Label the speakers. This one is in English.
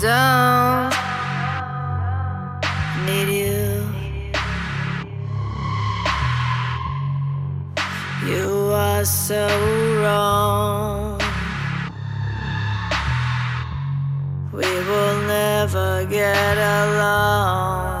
Speaker 1: Don't need you. You are so wrong. We will never get along.